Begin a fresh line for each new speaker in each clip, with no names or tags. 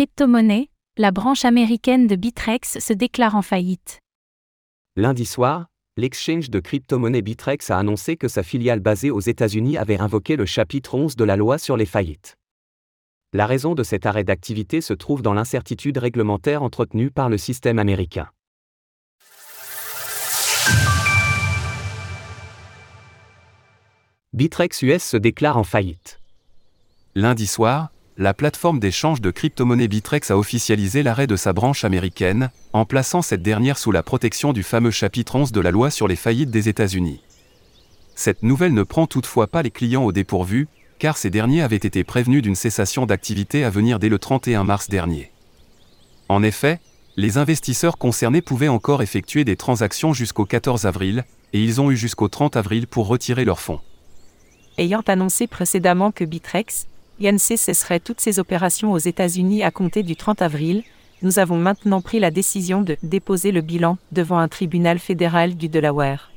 Crypto-monnaie, la branche américaine de Bitrex se déclare en faillite.
Lundi soir, l'exchange de crypto-monnaie Bitrex a annoncé que sa filiale basée aux États-Unis avait invoqué le chapitre 11 de la loi sur les faillites. La raison de cet arrêt d'activité se trouve dans l'incertitude réglementaire entretenue par le système américain. Bitrex US se déclare en faillite.
Lundi soir, la plateforme d'échange de crypto-monnaies Bitrex a officialisé l'arrêt de sa branche américaine, en plaçant cette dernière sous la protection du fameux chapitre 11 de la loi sur les faillites des États-Unis. Cette nouvelle ne prend toutefois pas les clients au dépourvu, car ces derniers avaient été prévenus d'une cessation d'activité à venir dès le 31 mars dernier. En effet, les investisseurs concernés pouvaient encore effectuer des transactions jusqu'au 14 avril, et ils ont eu jusqu'au 30 avril pour retirer leurs fonds.
Ayant annoncé précédemment que Bitrex, INC cesserait toutes ses opérations aux États-Unis à compter du 30 avril, nous avons maintenant pris la décision de déposer le bilan devant un tribunal fédéral du Delaware.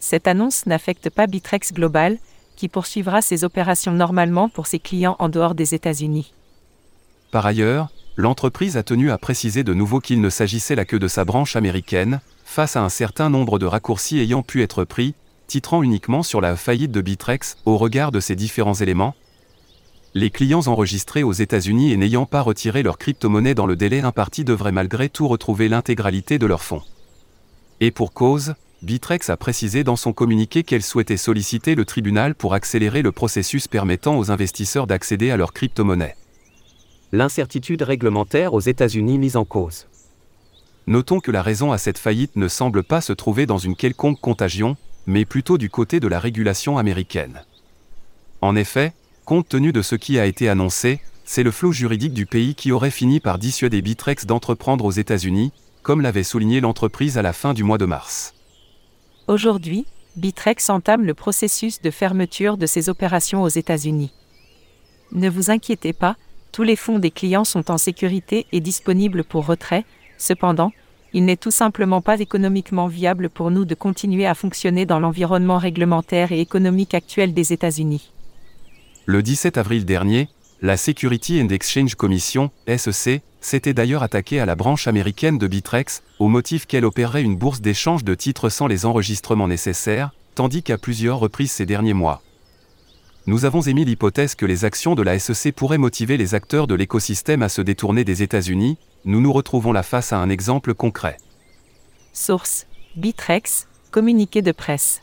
Cette annonce n'affecte pas Bitrex Global, qui poursuivra ses opérations normalement pour ses clients en dehors des États-Unis.
Par ailleurs, l'entreprise a tenu à préciser de nouveau qu'il ne s'agissait là que de sa branche américaine, face à un certain nombre de raccourcis ayant pu être pris, titrant uniquement sur la faillite de Bitrex au regard de ces différents éléments. Les clients enregistrés aux États-Unis et n'ayant pas retiré leur crypto-monnaie dans le délai imparti devraient malgré tout retrouver l'intégralité de leurs fonds. Et pour cause, Bitrex a précisé dans son communiqué qu'elle souhaitait solliciter le tribunal pour accélérer le processus permettant aux investisseurs d'accéder à leur crypto-monnaie.
L'incertitude réglementaire aux États-Unis mise en cause.
Notons que la raison à cette faillite ne semble pas se trouver dans une quelconque contagion, mais plutôt du côté de la régulation américaine. En effet, compte tenu de ce qui a été annoncé, c'est le flot juridique du pays qui aurait fini par dissuader Bitrex d'entreprendre aux États-Unis, comme l'avait souligné l'entreprise à la fin du mois de mars.
Aujourd'hui, Bitrex entame le processus de fermeture de ses opérations aux États-Unis. Ne vous inquiétez pas, tous les fonds des clients sont en sécurité et disponibles pour retrait, cependant, il n'est tout simplement pas économiquement viable pour nous de continuer à fonctionner dans l'environnement réglementaire et économique actuel des États-Unis.
Le 17 avril dernier, la Security and Exchange Commission, SEC, s'était d'ailleurs attaquée à la branche américaine de Bitrex, au motif qu'elle opérerait une bourse d'échange de titres sans les enregistrements nécessaires, tandis qu'à plusieurs reprises ces derniers mois. Nous avons émis l'hypothèse que les actions de la SEC pourraient motiver les acteurs de l'écosystème à se détourner des États-Unis, nous nous retrouvons là face à un exemple concret.
Source Bitrex, communiqué de presse.